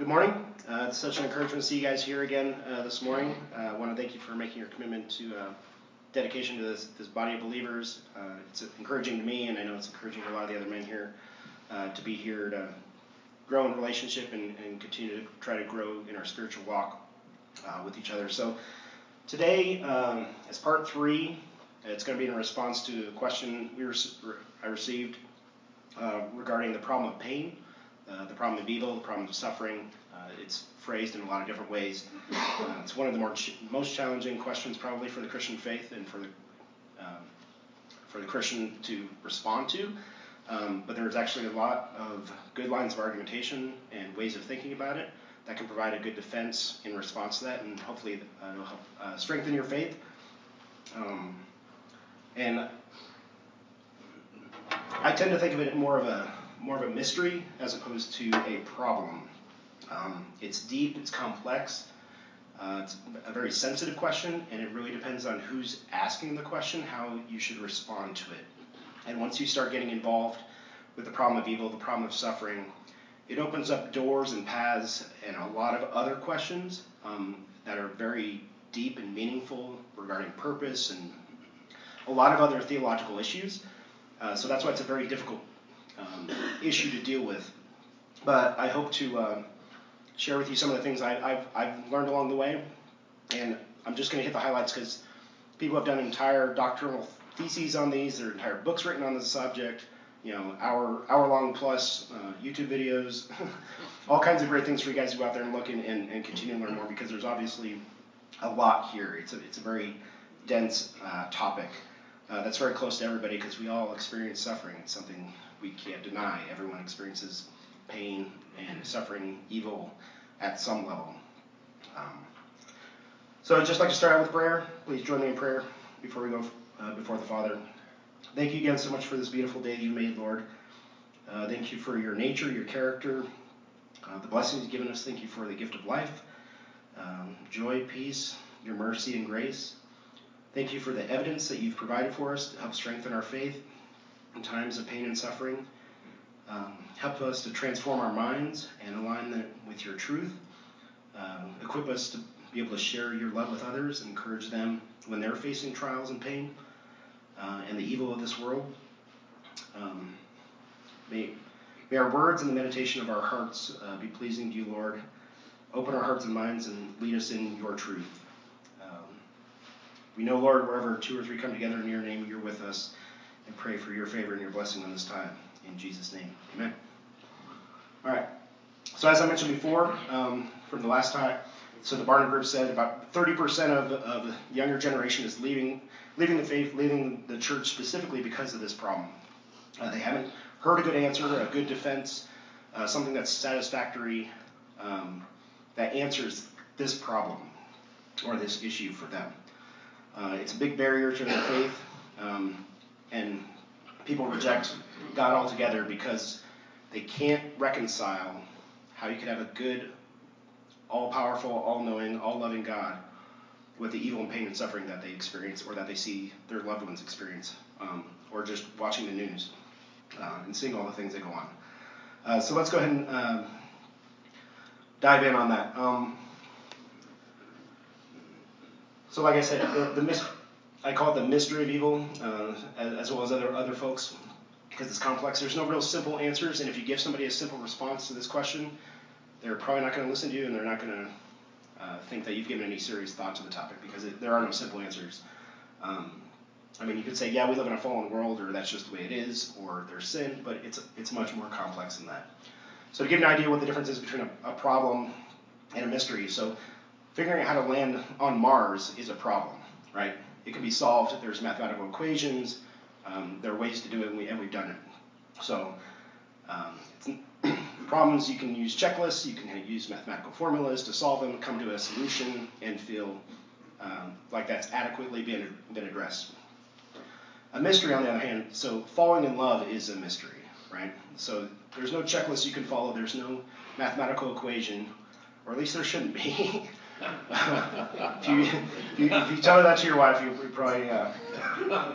good morning. Uh, it's such an encouragement to see you guys here again uh, this morning. Uh, I want to thank you for making your commitment to uh, dedication to this, this body of believers. Uh, it's encouraging to me, and I know it's encouraging to a lot of the other men here to be here to grow in relationship and, and, continue to try to grow in our spiritual walk with each other. So today, um, as part three, it's going to be in response to a question we re- I received regarding the problem of pain. Uh, the problem of evil, the problem of suffering. Uh, it's phrased in a lot of different ways. Uh, it's one of the more ch- most challenging questions probably for the Christian faith and for the um, for the Christian to respond to. Um, but there's actually a lot of good lines of argumentation and ways of thinking about it that can provide a good defense in response to that, and hopefully uh, it'll help uh, strengthen your faith. Um, and I tend to think of it more of a more of a mystery as opposed to a problem. Um, it's deep, it's complex, uh, it's a very sensitive question, and it really depends on who's asking the question, how you should respond to it. And once you start getting involved with the problem of evil, the problem of suffering, it opens up doors and paths and a lot of other questions um, that are very deep and meaningful regarding purpose and a lot of other theological issues. Uh, so that's why it's a very difficult um, issue to deal with. But I hope to uh, share with you some of the things I, have I've learned along the way. And I'm just going to hit the highlights because people have done entire doctrinal theses on these, there are entire books written on the subject, you know, hour hour long plus uh, YouTube videos, all kinds of great things for you guys to go out there and look and, and, and continue to learn more because there's obviously a lot here. It's a, it's a very dense uh, topic uh, that's very close to everybody because we all experience suffering. It's something we can't deny. Everyone experiences pain and suffering, evil at some level. Um, so I'd just like to start out with prayer. Please join me in prayer before we go uh, before the Father. Thank you again so much for this beautiful day that you made, Lord. Uh, thank you for your nature, your character, uh, the blessings you've given us. Thank you for the gift of life, um, joy, peace, your mercy, and grace. Thank you for the evidence that you've provided for us to help strengthen our faith in times of pain and suffering. Um, help us to transform our minds and align them with your truth. Um, equip us to be able to share your love with others, encourage them when they're facing trials and pain uh, and the evil of this world. Um, may, may our words and the meditation of our hearts uh, be pleasing to you, Lord. Open our hearts and minds and lead us in your truth. Um, we know, Lord, wherever two or three come together in your name, you're with us and pray for your favor and your blessing on this time. In Jesus' name, amen. All right. So as I mentioned before, um, from the last time, so the Barna Group said about 30% of, of the younger generation is leaving, leaving the faith, leaving the church specifically because of this problem. Uh, they haven't heard a good answer, a good defense, uh, something that's satisfactory, um, that answers this problem or this issue for them. Uh, it's a big barrier to their faith. Um, and people reject God altogether because they can't reconcile how you could have a good, all powerful, all knowing, all loving God with the evil and pain and suffering that they experience or that they see their loved ones experience, um, or just watching the news uh, and seeing all the things that go on. Uh, so let's go ahead and uh, dive in on that. Um, so, like I said, the, the mis- I call it the mystery of evil, uh, as, well as other other folks, because it's complex. There's no real simple answers, and if you give somebody a simple response to this question, they're probably not going to listen to you, and they're not going to uh, think that you've given any serious thought to the topic, because it, there are no simple answers. Um, I mean, you could say, yeah, we live in a fallen world, or that's just the way it is, or there's sin, but it's it's much more complex than that. So to give an idea what the difference is between a, a problem and a mystery, so figuring out how to land on Mars is a problem, right? It can be solved. There's mathematical equations. Um, there are ways to do it, and, we, we've done it. So um, problems, you can use checklists. You can use mathematical formulas to solve them, come to a solution, and feel um, like that's adequately been, been addressed. A mystery, on the other hand, so falling in love is a mystery, right? So there's no checklist you can follow. There's no mathematical equation, or at least there shouldn't be. if, you, if, you, if, you, tell that to your wife, you probably uh,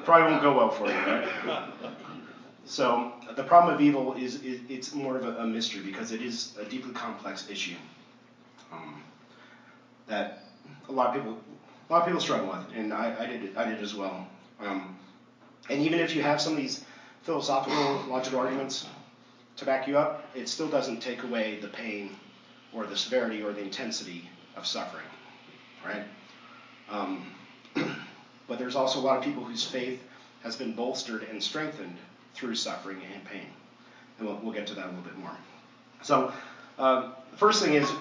probably won't go well for you, right? So the problem of evil is, is it's more of a, a, mystery because it is a deeply complex issue um, that a lot of people a lot of people struggle with, and I, I did I did as well. Um, and even if you have some of these philosophical logical arguments to back you up, it still doesn't take away the pain or the severity or the intensity of suffering, right? Um, but there's also a lot of people whose faith has been bolstered and strengthened through suffering and pain. And we'll, we'll get to that a little bit more. So, um, the first thing is,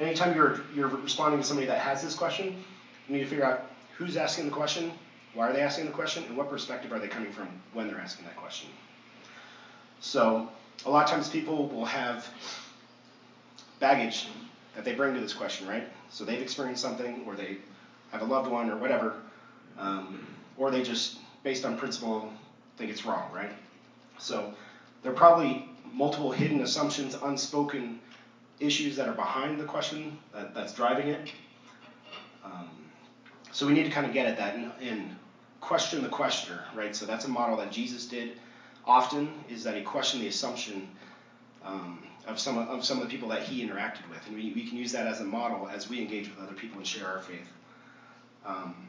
anytime you're, you're responding to somebody that has this question, you need to figure out who's asking the question, why are they asking the question, and what perspective are they coming from when they're asking that question. So, a lot of times people will have baggage that they bring to this question, right? So they've experienced something, or they have a loved one, or whatever, um, or they just, based on principle, think it's wrong, right? So there are probably multiple hidden assumptions, unspoken issues that are behind the question that, that's driving it. Um, so we need to kind of get at that and, and question the questioner, right? So that's a model that Jesus did often, is that he questioned the assumption um, of some of some of the people that he interacted with, and we, we can use that as a model as we engage with other people and share our faith. Um,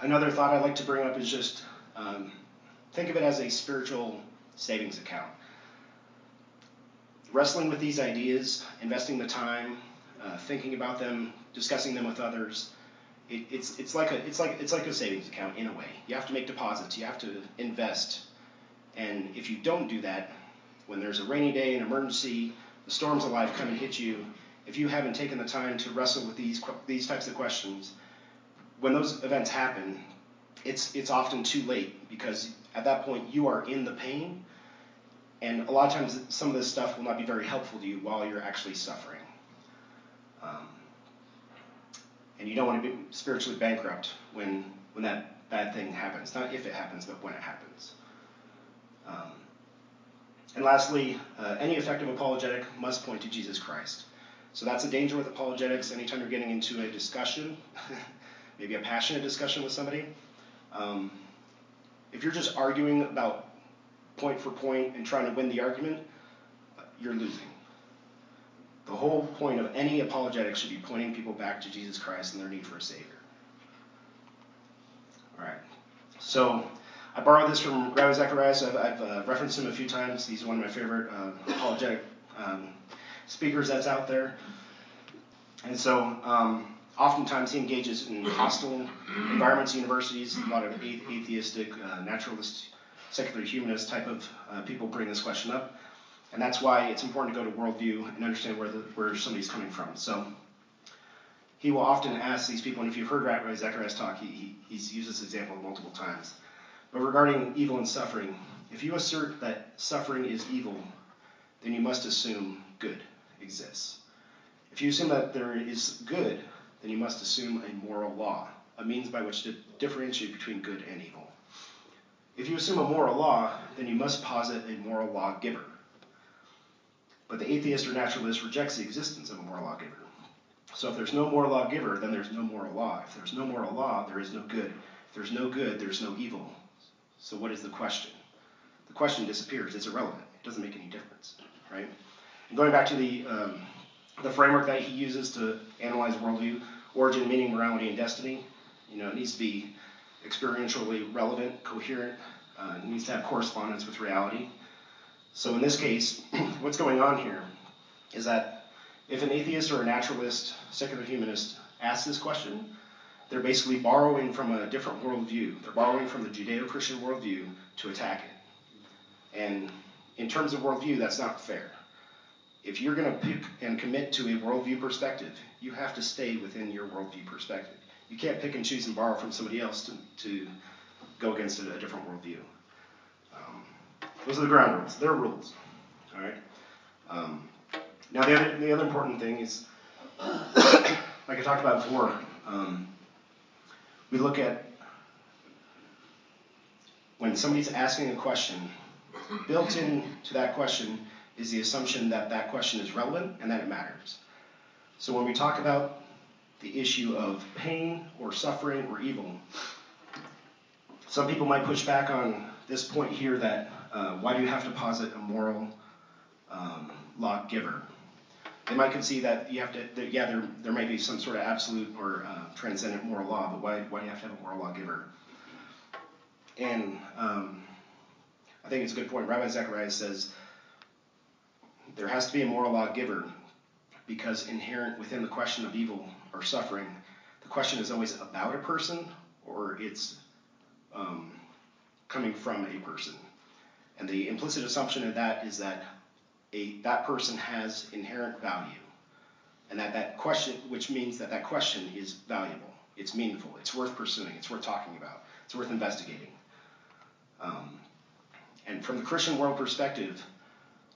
another thought I'd like to bring up is just um, think of it as a spiritual savings account. Wrestling with these ideas, investing the time, uh, thinking about them, discussing them with others. It, it's it's like a it's like it's like a savings account in a way. You have to make deposits. You have to invest, and if you don't do that, when there's a rainy day, an emergency, the storms of life come and hit you, if you haven't taken the time to wrestle with these these types of questions, when those events happen, it's it's often too late because at that point you are in the pain, and a lot of times some of this stuff will not be very helpful to you while you're actually suffering. Um, and you don't want to be spiritually bankrupt when when that bad thing happens. Not if it happens, but when it happens. Um, and lastly, uh, any effective apologetic must point to Jesus Christ. So that's a danger with apologetics. Anytime you're getting into a discussion, maybe a passionate discussion with somebody, um, if you're just arguing about point for point and trying to win the argument, you're losing. The whole point of any apologetic should be pointing people back to Jesus Christ and their need for a Savior. All right. So I borrowed this from Ravi Zacharias. I've, I've uh, referenced him a few times. He's one of my favorite uh, apologetic um, speakers that's out there. And so, um, oftentimes he engages in hostile environments, universities, a lot of atheistic, uh, naturalist, secular humanist type of uh, people bring this question up. And that's why it's important to go to worldview and understand where, the, where somebody's coming from. So he will often ask these people, and if you've heard Ravi Zacharias talk, he, he, he's used this example multiple times. But regarding evil and suffering, if you assert that suffering is evil, then you must assume good exists. If you assume that there is good, then you must assume a moral law, a means by which to differentiate between good and evil. If you assume a moral law, then you must posit a moral lawgiver. But the atheist or naturalist rejects the existence of a moral lawgiver. So if there's no moral lawgiver, then there's no moral law. If there's no moral law, there is no good. If there's no good, there's no evil. So what is the question? The question disappears. It's irrelevant. It doesn't make any difference, right? And going back to the um, the framework that he uses to analyze worldview, origin, meaning, morality, and destiny, you know, it needs to be experientially relevant, coherent. Uh, it needs to have correspondence with reality. So in this case, what's going on here is that if an atheist or a naturalist, secular humanist asks this question, they're basically borrowing from a different worldview. They're borrowing from the Judeo Christian worldview to attack it. And in terms of worldview, that's not fair. If you're going to pick and commit to a worldview perspective, you have to stay within your worldview perspective. You can't pick and choose and borrow from somebody else to, to go against a, different worldview. Um, those are the ground rules. They're rules. All right. Um, now the other the other important thing is, like I talked about before, um, we look at when somebody's asking a question, built into that question is the assumption that that question is relevant and that it matters. So when we talk about the issue of pain or suffering or evil, some people might push back on this point here that uh, why do you have to posit a moral um, lawgiver? They might concede that you have to, that, yeah, there, there may be some sort of absolute or uh, transcendent moral law, but why, why do you have to have a moral lawgiver? And um, I think it's a good point. Ravi Zacharias says there has to be a moral lawgiver because inherent within the question of evil or suffering, the question is always about a person or it's um, coming from a person. And the implicit assumption in that is that a, that person has inherent value. And that that question, which means that that question is valuable, it's meaningful, it's worth pursuing, it's worth talking about, it's worth investigating. Um, and from the Christian world perspective,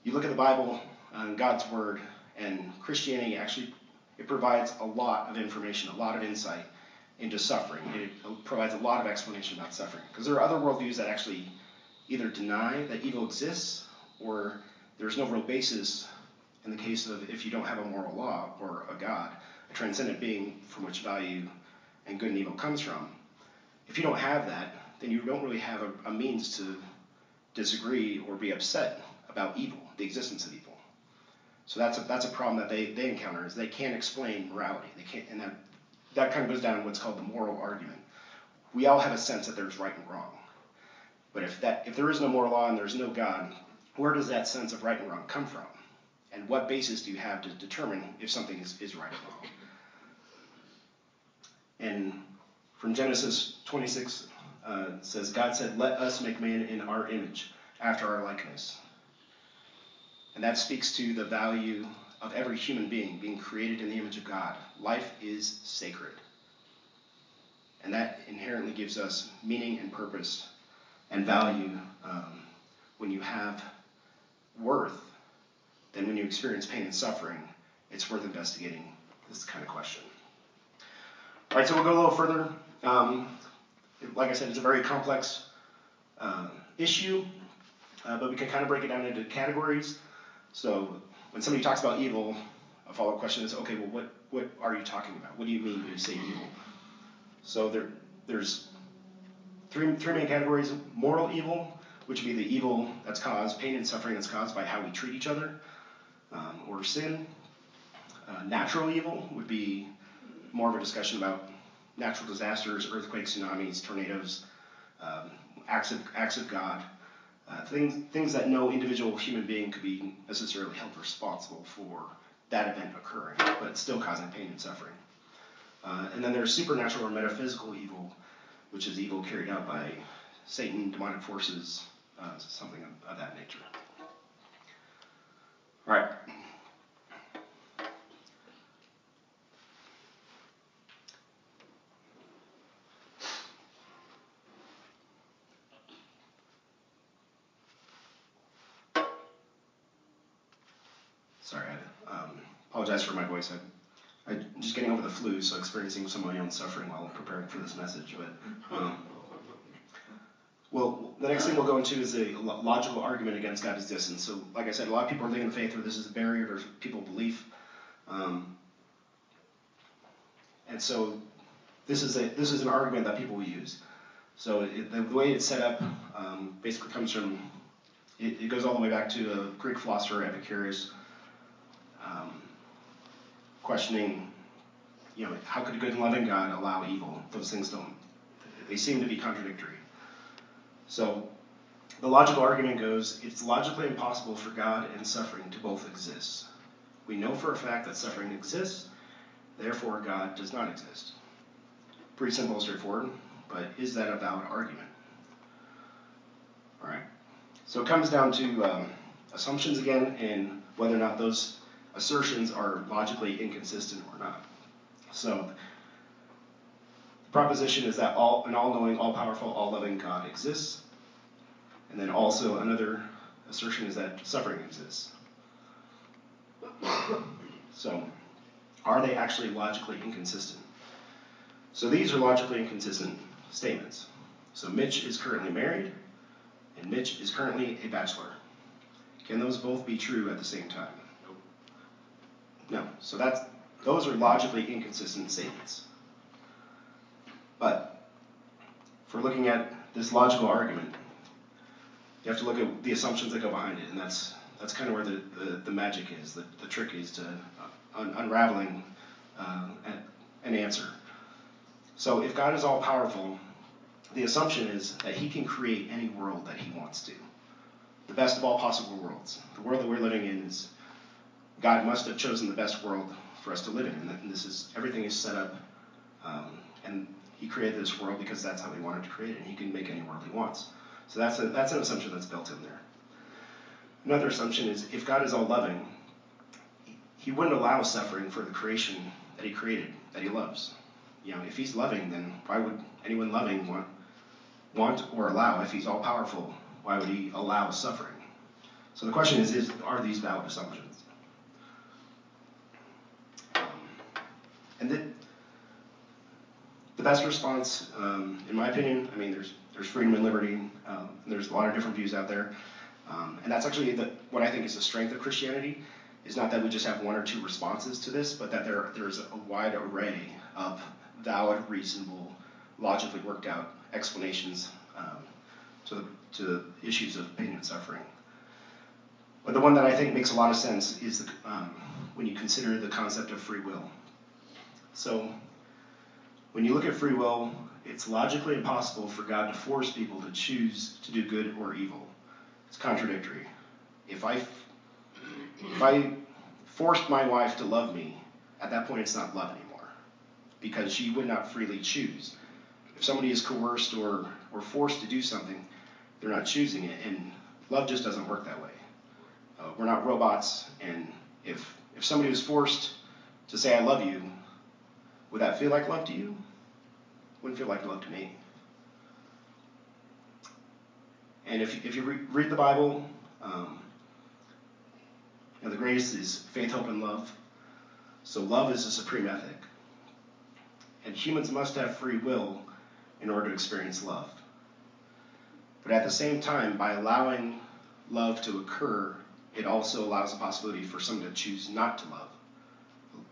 you look at the Bible and God's Word, and Christianity actually it provides a lot of information, a lot of insight into suffering. It provides a lot of explanation about suffering. Because there are other worldviews that actually either deny that evil exists or there's no real basis in the case of if you don't have a moral law or a God, a transcendent being from which value and good and evil comes from. If you don't have that, then you don't really have a, a means to disagree or be upset about evil, the existence of evil. So that's a, that's a problem that they, they encounter is they can't explain morality. They can't, and that, that kind of goes down to what's called the moral argument. We all have a sense that there's right and wrong. But if that if there is no moral law and there's no God, where does that sense of right and wrong come from? And what basis do you have to determine if something is, is right or wrong? And from Genesis 26 uh, says, God said, Let us make man in our image, after our likeness. And that speaks to the value of every human being being created in the image of God. Life is sacred. And that inherently gives us meaning and purpose and value um, when you have worth, then when you experience pain and suffering, it's worth investigating this kind of question. All right, so we'll go a little further. Um, like I said, it's a very complex uh, issue, uh, but we can kind of break it down into categories. So when somebody talks about evil, a follow-up question is, okay, well, what, what are you talking about? What do you mean when you say evil? So there, there's three, three main categories moral evil, which would be the evil that's caused, pain and suffering that's caused by how we treat each other, um, or sin. Uh, natural evil would be more of a discussion about natural disasters, earthquakes, tsunamis, tornadoes, um, acts, of, acts of God, uh, things, things that no individual human being could be necessarily held responsible for that event occurring, but still causing pain and suffering. Uh, and then there's supernatural or metaphysical evil, which is evil carried out by Satan, demonic forces, uh, something of, of that nature. All right. Sorry, I um, apologize for my voice. I I'm just getting over the flu, so experiencing some of my own suffering while preparing for this message. But um, the next thing we'll go into is a logical argument against God's existence. So, like I said, a lot of people are in faith where this is a barrier to people's belief, um, and so this is a this is an argument that people will use. So it, the, the, way it's set up um, basically comes from it, it, goes all the way back to a Greek philosopher Epicurus. Um, questioning, you know, how could a good and loving God allow evil? Those things don't, they seem to be contradictory. So the logical argument goes it's logically impossible for God and suffering to both exist. We know for a fact that suffering exists, therefore God does not exist. Pretty simple straightforward, but is that a valid argument? All right. So it comes down to um, assumptions again and whether or not those assertions are logically inconsistent or not. So proposition is that all, an all-knowing, all-powerful, all-loving God exists. And then also another assertion is that suffering exists. So are they actually logically inconsistent? So these are logically inconsistent statements. So Mitch is currently married, and Mitch is currently a bachelor. Can those both be true at the same time? No. So that's those are logically inconsistent statements. But we're looking at this logical argument, you have to look at the assumptions that go behind it, and that's that's kind of where the, the, the magic is, the, the trick is to uh, un- unraveling uh, an answer. So if God is all powerful, the assumption is that He can create any world that He wants to, the best of all possible worlds. The world that we're living in is God must have chosen the best world for us to live in, and this is everything is set up, um, and He created this world because that's how He wanted to create it, and He can make any world He wants. So that's a, that's an assumption that's built in there. Another assumption is if God is all loving, He wouldn't allow suffering for the creation that He created, that He loves. You know, if He's loving, then why would anyone loving want want or allow? If He's all powerful, why would He allow suffering? So the question is, is are these valid assumptions? Um, and the, the best response, um, in my opinion, I mean, there's there's freedom and liberty. Um, and there's a lot of different views out there. Um, and that's actually the, what I think is the strength of Christianity, is not that we just have one or two responses to this, but that there there's a wide array of valid, reasonable, logically worked out explanations um, to, the, to issues of pain and suffering. But the one that I think makes a lot of sense is the, um, when you consider the concept of free will. So when you look at free will, it's logically impossible for God to force people to choose to do good or evil. It's contradictory. If I, if I forced my wife to love me, at that point it's not love anymore, because she would not freely choose. If somebody is coerced or, or forced to do something, they're not choosing it, and love just doesn't work that way. Uh, we're not robots, and if if somebody was forced to say I love you, would that feel like love to you? Wouldn't feel like love to me. And if, if you re- read the Bible, um, you know, the greatest is faith, hope, and love. So love is a supreme ethic. And humans must have free will in order to experience love. But at the same time, by allowing love to occur, it also allows the possibility for someone to choose not to love,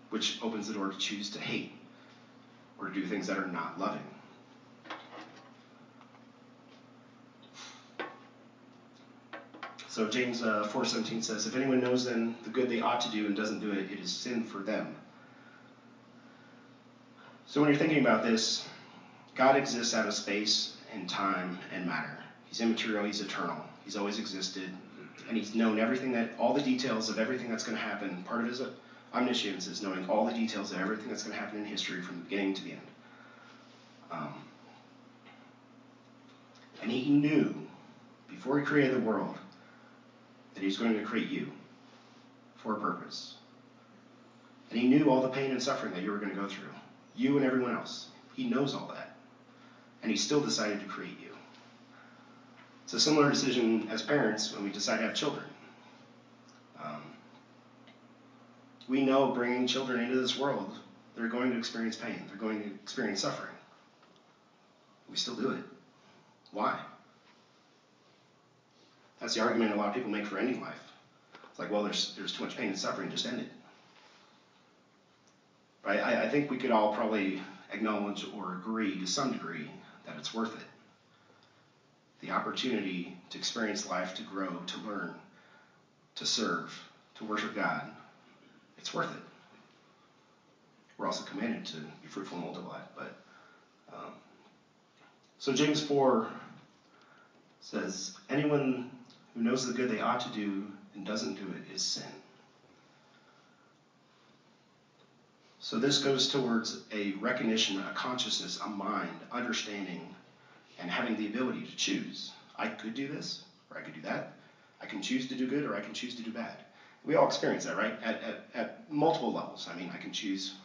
which opens the door to choose to hate or do things that are not loving. So James uh, 4.17 says, If anyone knows then the good they ought to do and doesn't do it, it is sin for them. So when you're thinking about this, God exists out of space and time and matter. He's immaterial, he's eternal. He's always existed, and he's known everything that, all the details of everything that's going to happen. Part of his omniscience is knowing all the details of everything that's going to happen in history from the beginning to the end. Um, and he knew, before he created the world, that he's going to create you for a purpose. And he knew all the pain and suffering that you were going to go through, you and everyone else. He knows all that. And he still decided to create you. It's a similar decision as parents when we decide to have children. Um, we know bringing children into this world, they're going to experience pain, they're going to experience suffering. We still do it. Why? That's the argument a lot of people make for ending life. It's like, well, there's there's too much pain and suffering, just end it. Right? I, I think we could all probably acknowledge or agree to some degree that it's worth it. The opportunity to experience life, to grow, to learn, to serve, to worship God, it's worth it. We're also commanded to be fruitful and multiply. But um, so James four says, anyone who knows the good they ought to do and doesn't do it is sin. So this goes towards a recognition, a consciousness, a mind, understanding, and having the ability to choose. I could do this, or I could do that. I can choose to do good, or I can choose to do bad. We all experience that, right? At, at, at multiple levels. I mean, I can choose,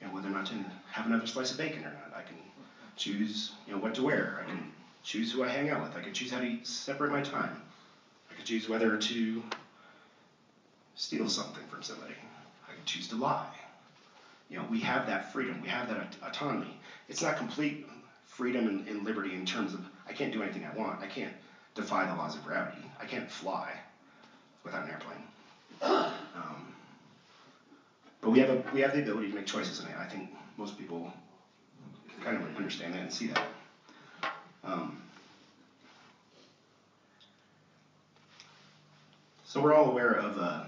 you know, whether or not to have another slice of bacon or not. I can choose, you know, what to wear. I can choose who I hang out with. I can choose how to separate my time. I can choose whether to steal something from somebody. I can choose to lie. You know, we have that freedom. We have that autonomy. It's not complete freedom and, and liberty in terms of I can't do anything I want. I can't defy the laws of gravity. I can't fly without an airplane. Um, but we have a, we have the ability to make choices, and I think most people kind of understand that and see that. Um, So we're all aware of, uh,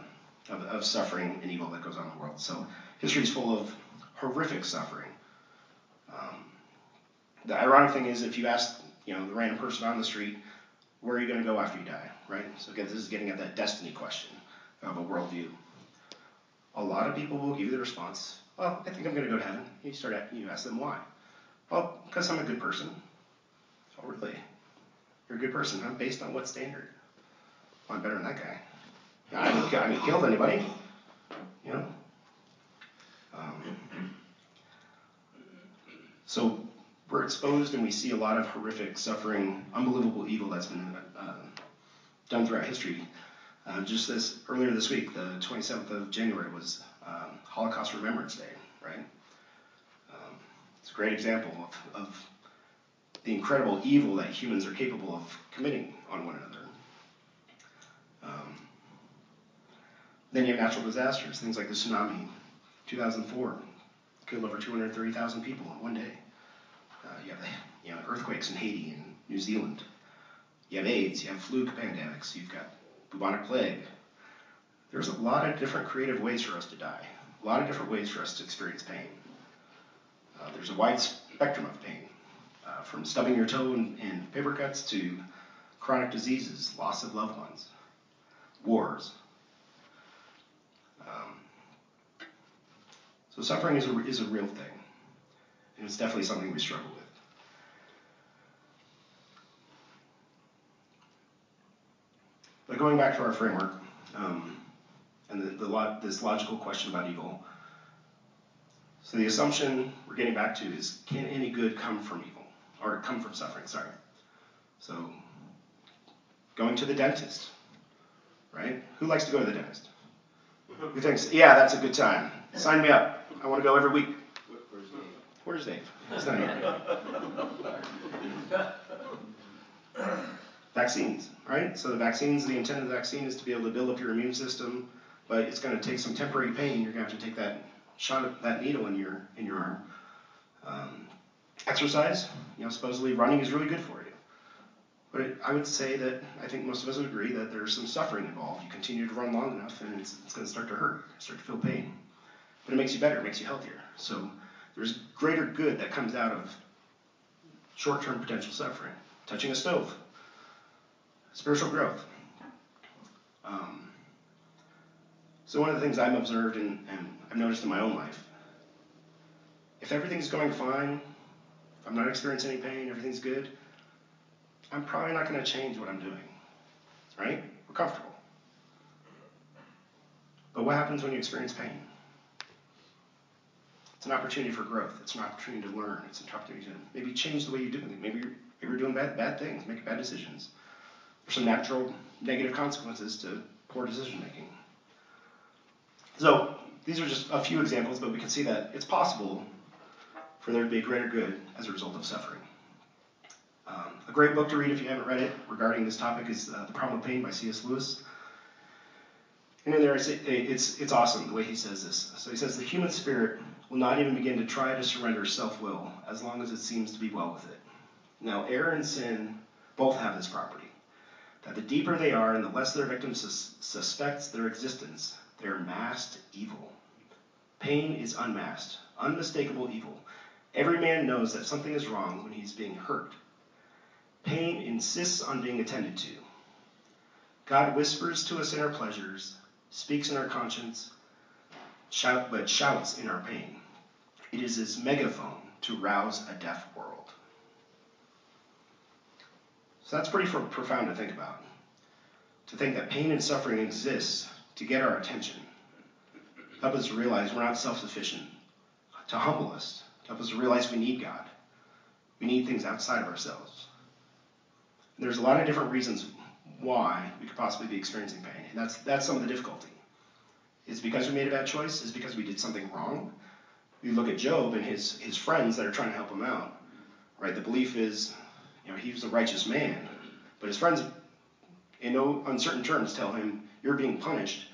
of, of suffering and evil that goes on in the world. So history is full of horrific suffering. Um, the ironic thing is, if you ask, you know, the random person on the street, where are you going to go after you die, right? So again, this is getting at that destiny question of a worldview. A lot of people will give you the response, well, I think I'm going to go to heaven. You start you ask them why. Well, because I'm a good person. Oh, really? You're a good person, huh? Based on what standard? Well, I'm better than that guy. I haven't, I haven't killed anybody. You know? Um, so we're exposed and we see a lot of horrific suffering, unbelievable evil that's been uh, done throughout history. Uh, just this earlier this week, the 27th of January was um, Holocaust Remembrance Day, right? Um, it's a great example of, of the incredible evil that humans are capable of committing on one another. Um, then you have natural disasters, things like the tsunami, 2004, killed over 230,000 people in one day. Uh, you have you know, earthquakes in Haiti and New Zealand. You have AIDS, you have flu pandemics, you've got bubonic plague. There's a lot of different creative ways for us to die, a lot of different ways for us to experience pain. Uh, there's a wide spectrum of pain, uh, from stubbing your toe in, in paper cuts to chronic diseases, loss of loved ones, wars. Um, so suffering is a, is a real thing, and it's definitely something we struggle with. But going back to our framework um, and the, the this logical question about evil. So the assumption we're getting back to is can any good come from evil or come from suffering? Sorry. So going to the dentist, right? Who likes to go to the dentist? Who thinks, yeah, that's a good time. Sign me up. I want to go every week. Where's Dave? Not here. Vaccines, right? So the vaccines, the the vaccine is to be able to build up your immune system, but it's going to take some temporary pain. You're going to have to take that shot, that needle in your in your arm. Um, exercise, you know, supposedly running is really good for you. But it, I would say that I think most of us would agree that there's some suffering involved. You continue to run long enough, and it's, it's going to start to hurt, start to feel pain. But it makes you better, it makes you healthier. So there's greater good that comes out of short-term potential suffering. Touching a stove, spiritual growth. Um, so one of the things I've observed and, and I've noticed in my own life, if everything's going fine, if I'm not experiencing any pain, everything's good, I'm probably not going to change what I'm doing. Right? We're comfortable. But what happens when you experience pain? It's an opportunity for growth. It's an opportunity to learn. It's an opportunity to maybe change the way you do things. Maybe you're, maybe you're doing bad, bad things, making bad decisions. Some natural negative consequences to poor decision making. So these are just a few examples, but we can see that it's possible for there to be a greater good as a result of suffering. Um, a great book to read if you haven't read it regarding this topic is uh, The Problem of Pain by C.S. Lewis. And in there, it's, it's, it's awesome the way he says this. So he says, The human spirit will not even begin to try to surrender self will as long as it seems to be well with it. Now, error and sin both have this property that the deeper they are and the less their victim sus- suspects their existence, they're masked evil. Pain is unmasked, unmistakable evil. Every man knows that something is wrong when he's being hurt. Pain insists on being attended to. God whispers to us in our pleasures, speaks in our conscience, shout, but shouts in our pain. It is his megaphone to rouse a deaf world. So that's pretty profound to think about. To think that pain and suffering exists to get our attention, help us realize we're not self sufficient, to humble us, to help us realize we need God. We need things outside of ourselves. And there's a lot of different reasons why we could possibly be experiencing pain, and that's, that's some of the difficulty. Is because we made a bad choice? Is because we did something wrong? We look at Job and his, his friends that are trying to help him out. Right? The belief is you know, he was a righteous man, but his friends, in no uncertain terms, tell him, "You're being punished.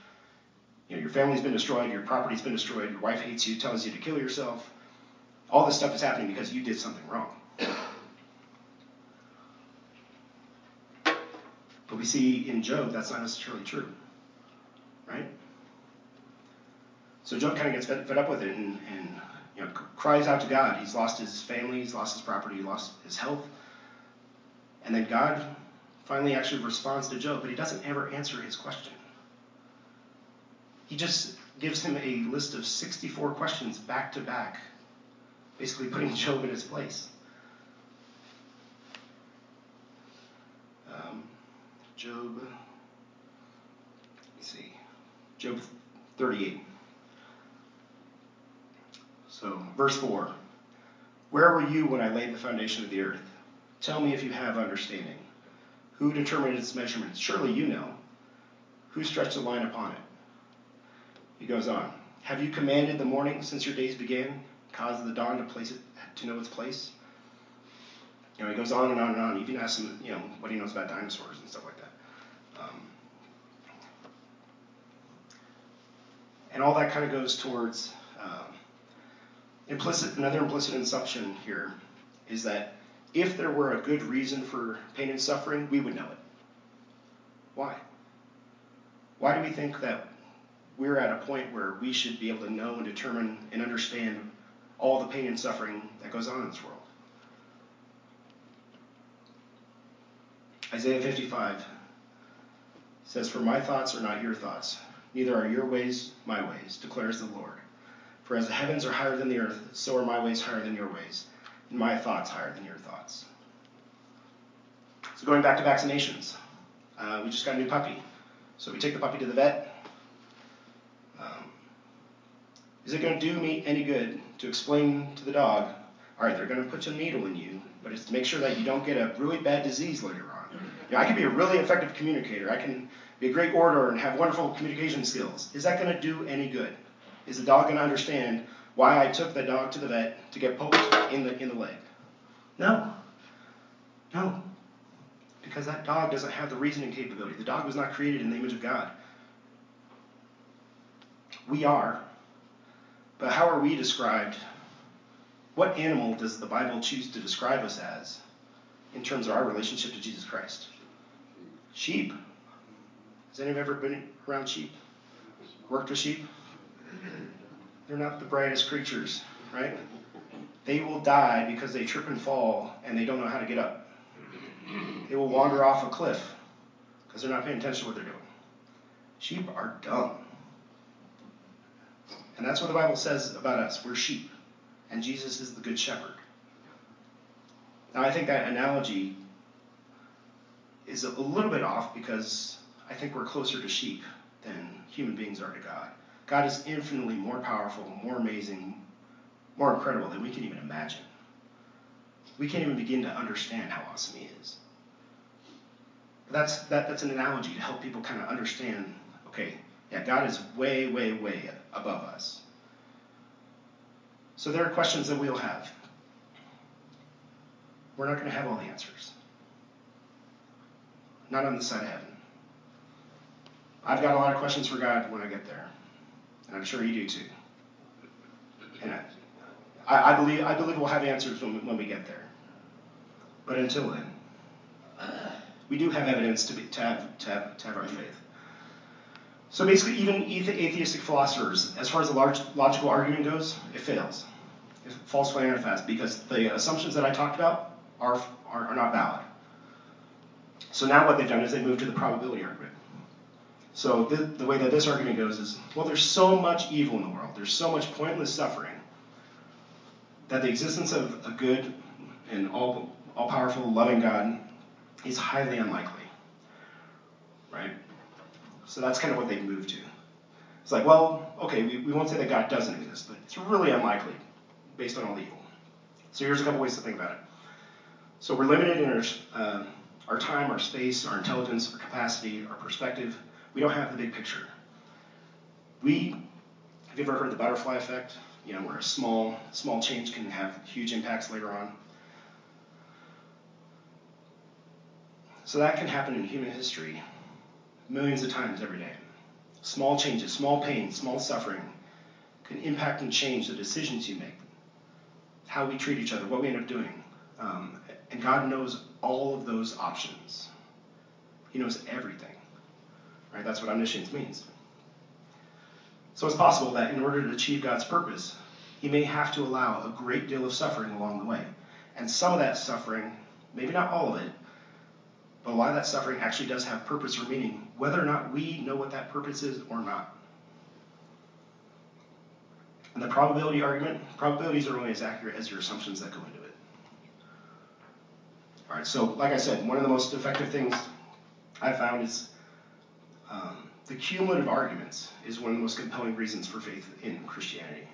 You know, your family's been destroyed, your property's been destroyed, your wife hates you, tells you to kill yourself. All this stuff is happening because you did something wrong." But we see in Job that's not necessarily true. right? So Job kind of gets fed, fed up with it and, and you know, cries out to God. He's lost his family, he's lost his property, he lost his health. And then God finally actually responds to Job, but he doesn't ever answer his question. He just gives him a list of 64 questions back to back, basically putting Job in his place. Um, Job, let me see, Job 38. So, verse 4 Where were you when I laid the foundation of the earth? Tell me if you have understanding. Who determined its measurements? Surely you know. Who stretched a line upon it? He goes on. Have you commanded the morning since your days began, caused the dawn to place it to know its place? You know, he goes on and on and on. You can ask him, you know, what he knows about dinosaurs and stuff like that. Um, and all that kind of goes towards um, implicit. Another implicit assumption here is that if there were a good reason for pain and suffering, we would know it. Why? Why do we think that we're at a point where we should be able to know and determine and understand all the pain and suffering that goes on in this world? Isaiah 55 says, For my thoughts are not your thoughts, neither are your ways my ways, declares the Lord. For as the heavens are higher than the earth, so are my ways higher than your ways, my thoughts higher than your thoughts. So going back to vaccinations, uh, we just got a new puppy. So we take the puppy to the vet. Um, is it going to do me any good to explain to the dog, all right, they're going to put a needle in you, but it's to make sure that you don't get a really bad disease later on. You know, I can be a really effective communicator. I can be a great orator and have wonderful communication skills. Is that going to do any good? Is the dog going to understand why I took the dog to the vet to get poked in the in the leg? No. No. Because that dog doesn't have the reasoning capability. The dog was not created in the image of God. We are. But how are we described? What animal does the Bible choose to describe us as in terms of our relationship to Jesus Christ? Sheep. Has anyone ever been around sheep? Worked with sheep? They're not the brightest creatures, right? They will die because they trip and fall and they don't know how to get up. They will wander off a cliff because they're not paying attention to what they're doing. Sheep are dumb. And that's what the Bible says about us. We're sheep. And Jesus is the good shepherd. Now, I think that analogy is a little bit off because I think we're closer to sheep than human beings are to God. God is infinitely more powerful, more amazing, more incredible than we can even imagine. We can't even begin to understand how awesome He is. That's, that, that's an analogy to help people kind of understand okay, yeah, God is way, way, way above us. So there are questions that we'll have. We're not going to have all the answers. Not on the side of heaven. I've got a lot of questions for God when I get there. And I'm sure you do too. And I, I believe I believe we'll have answers when, when we get there. But until then, we do have evidence to, be, to, have, to, have, to have our faith. So basically, even atheistic philosophers, as far as the large logical argument goes, it fails. It falls flat and fast because the assumptions that I talked about are, are, are not valid. So now what they've done is they moved to the probability argument. So the, the way that this argument goes is, well, there's so much evil in the world. There's so much pointless suffering that the existence of a good and all, all-powerful, loving God is highly unlikely. Right? So that's kind of what they move to. It's like, well, okay, we, we won't say that God doesn't exist, but it's really unlikely based on all the evil. So here's a couple ways to think about it. So we're limited in our, uh, our time, our space, our intelligence, our capacity, our perspective. We don't have the big picture. We have you ever heard the butterfly effect? You know, where a small small change can have huge impacts later on. So that can happen in human history millions of times every day. Small changes, small pain, small suffering can impact and change the decisions you make, how we treat each other, what we end up doing. Um, and God knows all of those options. He knows everything. Right? That's what omniscience means. So it's possible that in order to achieve God's purpose, he may have to allow a great deal of suffering along the way. And some of that suffering, maybe not all of it, but a lot of that suffering actually does have purpose or meaning, whether or not we know what that purpose is or not. And the probability argument, probabilities are only as accurate as your assumptions that go into it. All right, so like I said, one of the most effective things I found is um, the cumulative arguments is one of the most compelling reasons for faith in Christianity.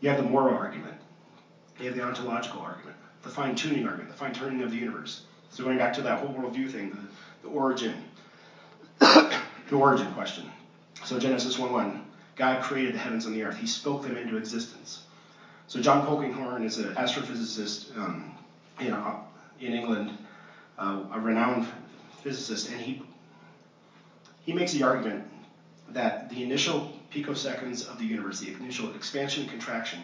You have the moral argument, you have the ontological argument, the fine tuning argument, the fine tuning of the universe. So going back to that whole worldview thing, the, the origin, the origin question. So Genesis 1 1, God created the heavens and the earth. He spoke them into existence. So John Polkinghorne is an astrophysicist um, in, in England, uh, a renowned physicist, and he he makes the argument that the initial picoseconds of the universe, the initial expansion and contraction,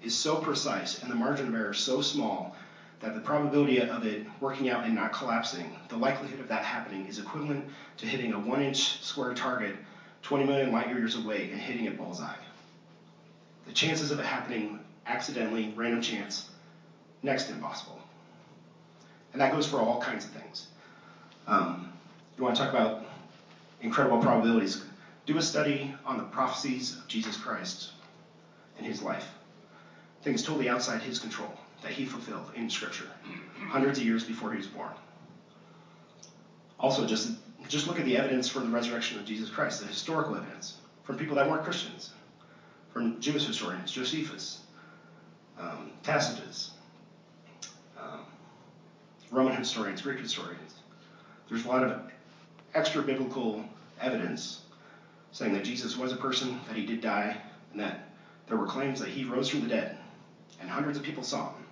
is so precise and the margin of error so small that the probability of it working out and not collapsing, the likelihood of that happening is equivalent to hitting a one inch square target 20 million light years away and hitting it bullseye. The chances of it happening accidentally, random chance, next impossible. And that goes for all kinds of things. Um, you want to talk about incredible probabilities? Do a study on the prophecies of Jesus Christ and his life. Things totally outside his control that he fulfilled in Scripture, hundreds of years before he was born. Also, just, just look at the evidence for the resurrection of Jesus Christ, the historical evidence from people that weren't Christians, from Jewish historians, Josephus, um, Tacitus, um, Roman historians, Greek historians. There's a lot of extra biblical evidence saying that Jesus was a person, that he did die, and that there were claims that he rose from the dead, and hundreds of people saw him.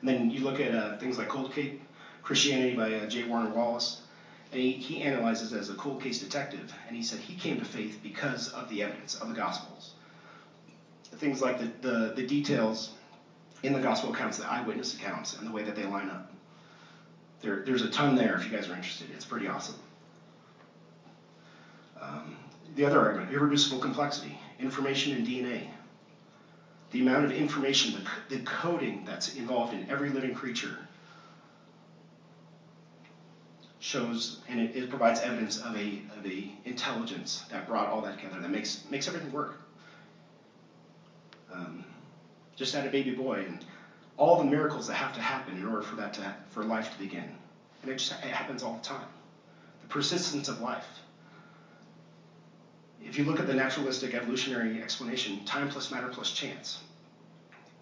And then you look at uh, things like Cold Case Christianity by uh, J. Warner Wallace, and he, he analyzes as a cold case detective, and he said he came to faith because of the evidence of the Gospels. Things like the, the, the details in the Gospel accounts, the eyewitness accounts, and the way that they line up. There, there's a ton there if you guys are interested. It's pretty awesome. Um, the other argument, irreducible complexity, information in DNA the amount of information, the, the coding that's involved in every living creature shows and it, it, provides evidence of a of a intelligence that brought all that together that makes makes everything work. Um, just had a baby boy and all the miracles that have to happen in order for that to for life to begin, and it just it happens all the time. The persistence of life if you look at the naturalistic evolutionary explanation, time plus matter plus chance.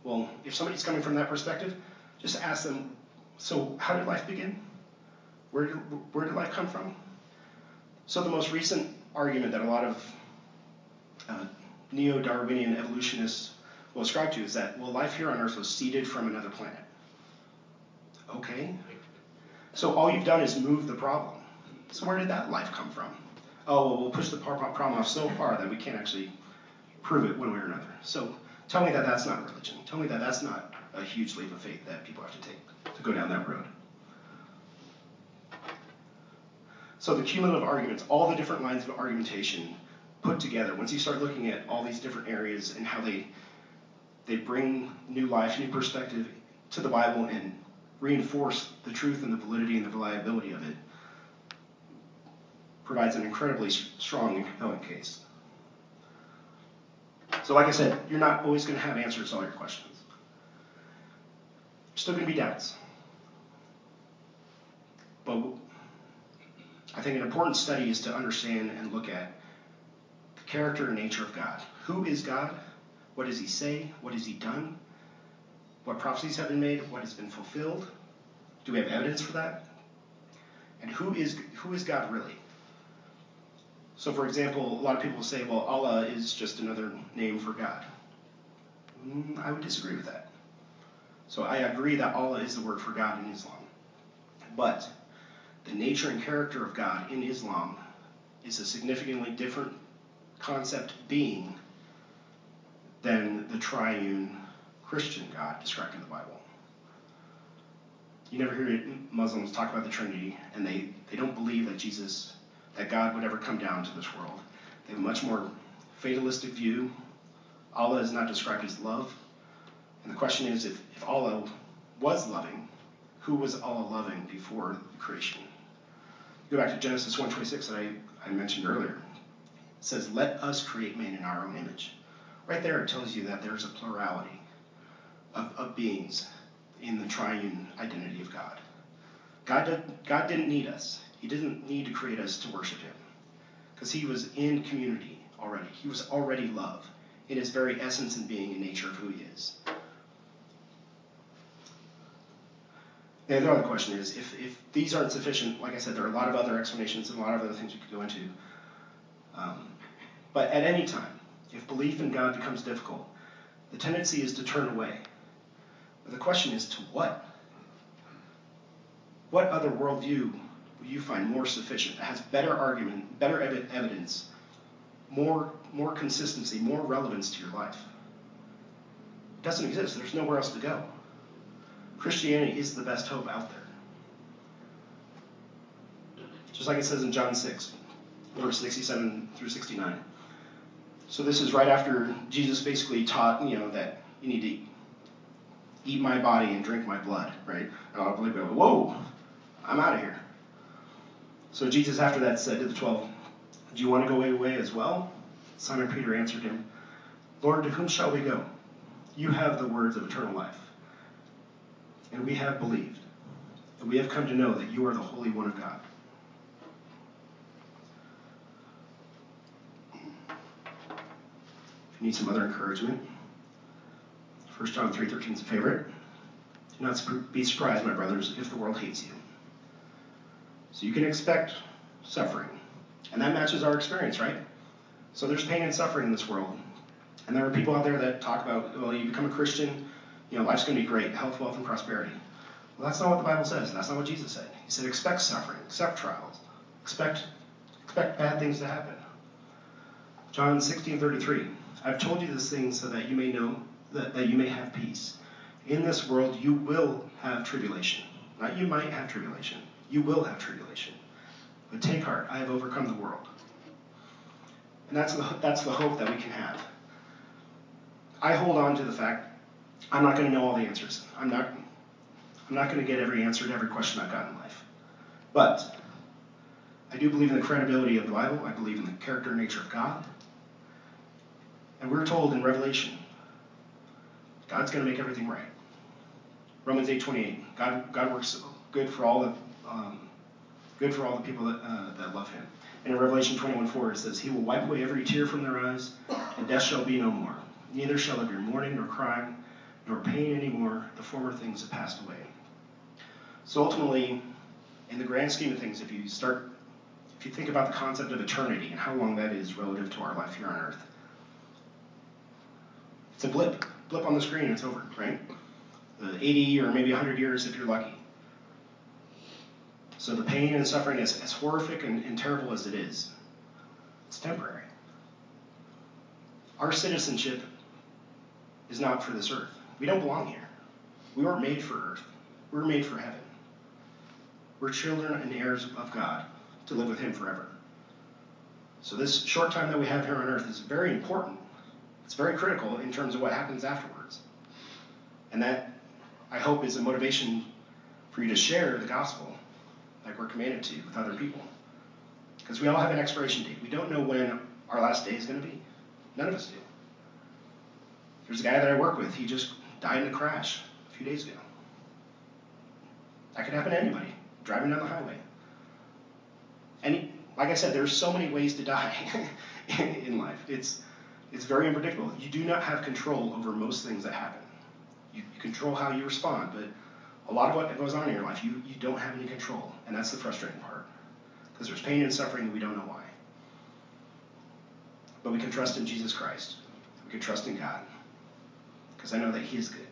Well, if somebody's coming from that perspective, just ask them, so how did life begin? Where did, where did life come from? So the most recent argument that a lot of uh, neo-Darwinian evolutionists will ascribe to is that, well, life here on Earth was seeded from another planet. Okay. So all you've done is move the problem. So where did that life come from? Oh, well, we'll push the problem off so far that we can't actually prove it one way or another. So tell me that that's not religion. Tell me that that's not a huge leap of faith that people have to take to go down that road. So the cumulative arguments, all the different lines of argumentation put together, once you start looking at all these different areas and how they they bring new life, new perspective to the Bible and reinforce the truth and the validity and the reliability of it, provides an incredibly strong and compelling case. So, like I said, you're not always going to have answers to all your questions. There's still going to be doubts. But I think an important study is to understand and look at the character and nature of God. Who is God? What does he say? What has he done? What prophecies have been made? What has been fulfilled? Do we have evidence for that? And who is who is God really? So, for example, a lot of people say, well, Allah is just another name for God. Mm, I would disagree with that. So, I agree that Allah is the word for God in Islam. But the nature and character of God in Islam is a significantly different concept being than the triune Christian God described in the Bible. You never hear Muslims talk about the Trinity, and they, they don't believe that Jesus that God would ever come down to this world. They have a much more fatalistic view. Allah is not described as love. And the question is if, if Allah was loving, who was Allah loving before creation? Go back to Genesis 1:26 that I, I mentioned earlier. It says, Let us create man in our own image. Right there it tells you that there's a plurality of, of beings in the triune identity of God. God, did, God didn't need us. He didn't need to create us to worship him. Because he was in community already. He was already love in his very essence and being and nature of who he is. And the other question is, if, if these aren't sufficient, like I said, there are a lot of other explanations and a lot of other things you could go into. Um, but at any time, if belief in God becomes difficult, the tendency is to turn away. But the question is, to what? What other worldview you find more sufficient, that has better argument, better ev- evidence, more, more consistency, more relevance to your life? It doesn't exist. There's nowhere else to go. Christianity is the best hope out there. Just like it says in John 6, verse 67 through 69. So this is right after Jesus basically taught, you know, that you need to eat my body and drink my blood, right? And I believe, whoa, I'm out of here. So Jesus after that said to the twelve, Do you want to go away as well? Simon Peter answered him, Lord, to whom shall we go? You have the words of eternal life. And we have believed, and we have come to know that you are the Holy One of God. If you need some other encouragement, 1 John 3.13 is a favorite. Do not be surprised, my brothers, if the world hates you. So you can expect suffering. And that matches our experience, right? So there's pain and suffering in this world. And there are people out there that talk about, well, you become a Christian, you know, life's going to be great, health, wealth, and prosperity. Well, that's not what the Bible says. That's not what Jesus said. He said, expect suffering, accept trials, expect, expect bad things to happen. John 16:33. I've told you this thing so that you may know that, that you may have peace. In this world you will have tribulation. Not you might have tribulation. You will have tribulation. But take heart, I have overcome the world. And that's the, that's the hope that we can have. I hold on to the fact I'm not going to know all the answers. I'm not, I'm not going to get every answer to every question I've got in life. But I do believe in the credibility of the Bible. I believe in the character and nature of God. And we're told in Revelation, God's going to make everything right. Romans 8:28. God, God works good for all the um, good for all the people that, uh, that love Him. And in Revelation 21:4 it says, He will wipe away every tear from their eyes, and death shall be no more. Neither shall there be mourning nor crying, nor pain anymore. The former things have passed away. So ultimately, in the grand scheme of things, if you start, if you think about the concept of eternity and how long that is relative to our life here on earth, it's a blip, blip on the screen, it's over, right? The 80 or maybe 100 years if you're lucky. So the pain and suffering, as, as horrific and, and terrible as it is, it's temporary. Our citizenship is not for this earth. We don't belong here. We weren't made for earth. We were made for heaven. We're children and heirs of God to live with Him forever. So this short time that we have here on earth is very important. It's very critical in terms of what happens afterwards. And that, I hope, is a motivation for you to share the gospel like we're commanded to with other people. Because we all have an expiration date. We don't know when our last day is going to be. None of us do. There's a guy that I work with. He just died in a crash a few days ago. That could happen to anybody driving down the highway. And like I said, there's so many ways to die in life. It's it's very unpredictable. You do not have control over most things that happen. You, you control how you respond, but a lot of what goes on in your life, you, you don't have any control. And that's the frustrating part. Because there's pain and suffering, and we don't know why. But we can trust in Jesus Christ. We can trust in God. Because I know that He is good.